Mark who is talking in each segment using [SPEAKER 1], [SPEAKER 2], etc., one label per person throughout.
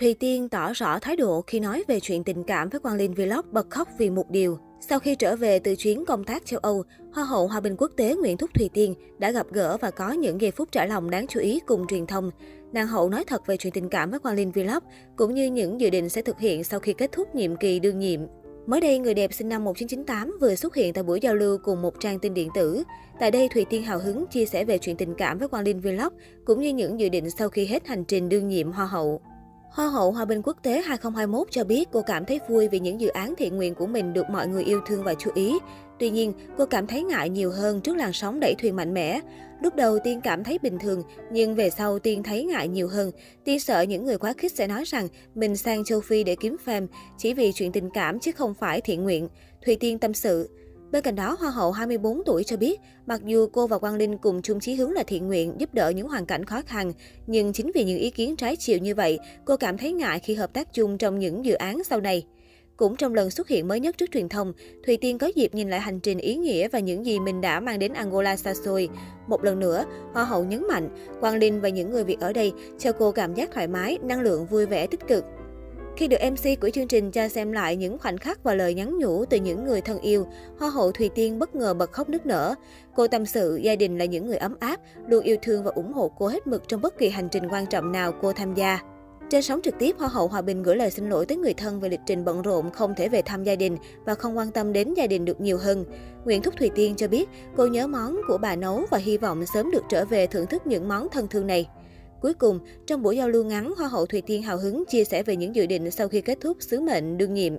[SPEAKER 1] Thùy Tiên tỏ rõ thái độ khi nói về chuyện tình cảm với Quang Linh Vlog bật khóc vì một điều. Sau khi trở về từ chuyến công tác châu Âu, Hoa hậu Hòa bình quốc tế Nguyễn Thúc Thùy Tiên đã gặp gỡ và có những giây phút trả lòng đáng chú ý cùng truyền thông. Nàng hậu nói thật về chuyện tình cảm với Quang Linh Vlog, cũng như những dự định sẽ thực hiện sau khi kết thúc nhiệm kỳ đương nhiệm. Mới đây, người đẹp sinh năm 1998 vừa xuất hiện tại buổi giao lưu cùng một trang tin điện tử. Tại đây, Thùy Tiên hào hứng chia sẻ về chuyện tình cảm với Quang Linh Vlog, cũng như những dự định sau khi hết hành trình đương nhiệm Hoa hậu. Hoa hậu Hòa bình quốc tế 2021 cho biết cô cảm thấy vui vì những dự án thiện nguyện của mình được mọi người yêu thương và chú ý. Tuy nhiên, cô cảm thấy ngại nhiều hơn trước làn sóng đẩy thuyền mạnh mẽ. Lúc đầu Tiên cảm thấy bình thường, nhưng về sau Tiên thấy ngại nhiều hơn. Tiên sợ những người quá khích sẽ nói rằng mình sang châu Phi để kiếm fame, chỉ vì chuyện tình cảm chứ không phải thiện nguyện. Thùy Tiên tâm sự. Bên cạnh đó, Hoa hậu 24 tuổi cho biết, mặc dù cô và Quang Linh cùng chung chí hướng là thiện nguyện giúp đỡ những hoàn cảnh khó khăn, nhưng chính vì những ý kiến trái chiều như vậy, cô cảm thấy ngại khi hợp tác chung trong những dự án sau này. Cũng trong lần xuất hiện mới nhất trước truyền thông, Thùy Tiên có dịp nhìn lại hành trình ý nghĩa và những gì mình đã mang đến Angola xa xôi. Một lần nữa, Hoa hậu nhấn mạnh, Quang Linh và những người Việt ở đây cho cô cảm giác thoải mái, năng lượng vui vẻ tích cực. Khi được MC của chương trình cho xem lại những khoảnh khắc và lời nhắn nhủ từ những người thân yêu, Hoa hậu Thùy Tiên bất ngờ bật khóc nức nở. Cô tâm sự gia đình là những người ấm áp, luôn yêu thương và ủng hộ cô hết mực trong bất kỳ hành trình quan trọng nào cô tham gia. Trên sóng trực tiếp, Hoa hậu Hòa Bình gửi lời xin lỗi tới người thân về lịch trình bận rộn không thể về thăm gia đình và không quan tâm đến gia đình được nhiều hơn. Nguyễn Thúc Thùy Tiên cho biết cô nhớ món của bà nấu và hy vọng sớm được trở về thưởng thức những món thân thương này. Cuối cùng, trong buổi giao lưu ngắn, Hoa hậu Thùy Tiên hào hứng chia sẻ về những dự định sau khi kết thúc sứ mệnh đương nhiệm.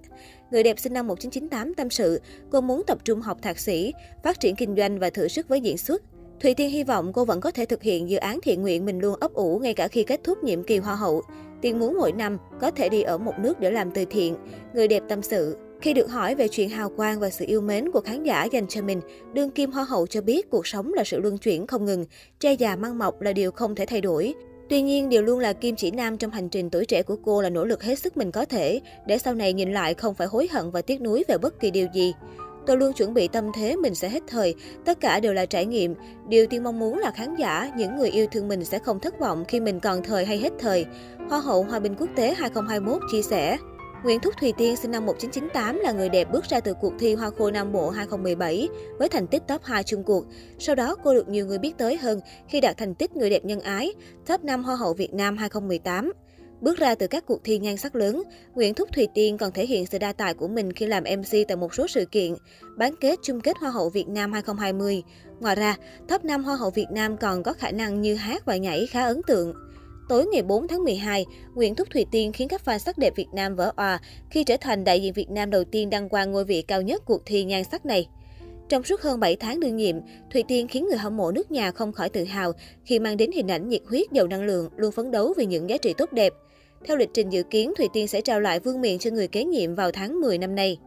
[SPEAKER 1] Người đẹp sinh năm 1998 tâm sự, cô muốn tập trung học thạc sĩ, phát triển kinh doanh và thử sức với diễn xuất. Thùy Tiên hy vọng cô vẫn có thể thực hiện dự án thiện nguyện mình luôn ấp ủ ngay cả khi kết thúc nhiệm kỳ Hoa hậu. Tiên muốn mỗi năm có thể đi ở một nước để làm từ thiện. Người đẹp tâm sự, khi được hỏi về chuyện hào quang và sự yêu mến của khán giả dành cho mình, đương kim hoa hậu cho biết cuộc sống là sự luân chuyển không ngừng, tre già măng mọc là điều không thể thay đổi. Tuy nhiên, điều luôn là kim chỉ nam trong hành trình tuổi trẻ của cô là nỗ lực hết sức mình có thể, để sau này nhìn lại không phải hối hận và tiếc nuối về bất kỳ điều gì. Tôi luôn chuẩn bị tâm thế mình sẽ hết thời, tất cả đều là trải nghiệm. Điều tiên mong muốn là khán giả, những người yêu thương mình sẽ không thất vọng khi mình còn thời hay hết thời. Hoa hậu Hòa bình quốc tế 2021 chia sẻ. Nguyễn Thúc Thùy Tiên sinh năm 1998 là người đẹp bước ra từ cuộc thi Hoa khôi Nam Bộ 2017 với thành tích top 2 chung cuộc. Sau đó cô được nhiều người biết tới hơn khi đạt thành tích người đẹp nhân ái, top 5 Hoa hậu Việt Nam 2018. Bước ra từ các cuộc thi nhan sắc lớn, Nguyễn Thúc Thùy Tiên còn thể hiện sự đa tài của mình khi làm MC tại một số sự kiện, bán kết chung kết Hoa hậu Việt Nam 2020. Ngoài ra, top 5 Hoa hậu Việt Nam còn có khả năng như hát và nhảy khá ấn tượng. Tối ngày 4 tháng 12, Nguyễn Thúc Thùy Tiên khiến các fan sắc đẹp Việt Nam vỡ òa khi trở thành đại diện Việt Nam đầu tiên đăng quang ngôi vị cao nhất cuộc thi nhan sắc này. Trong suốt hơn 7 tháng đương nhiệm, Thùy Tiên khiến người hâm mộ nước nhà không khỏi tự hào khi mang đến hình ảnh nhiệt huyết giàu năng lượng, luôn phấn đấu vì những giá trị tốt đẹp. Theo lịch trình dự kiến, Thùy Tiên sẽ trao lại vương miện cho người kế nhiệm vào tháng 10 năm nay.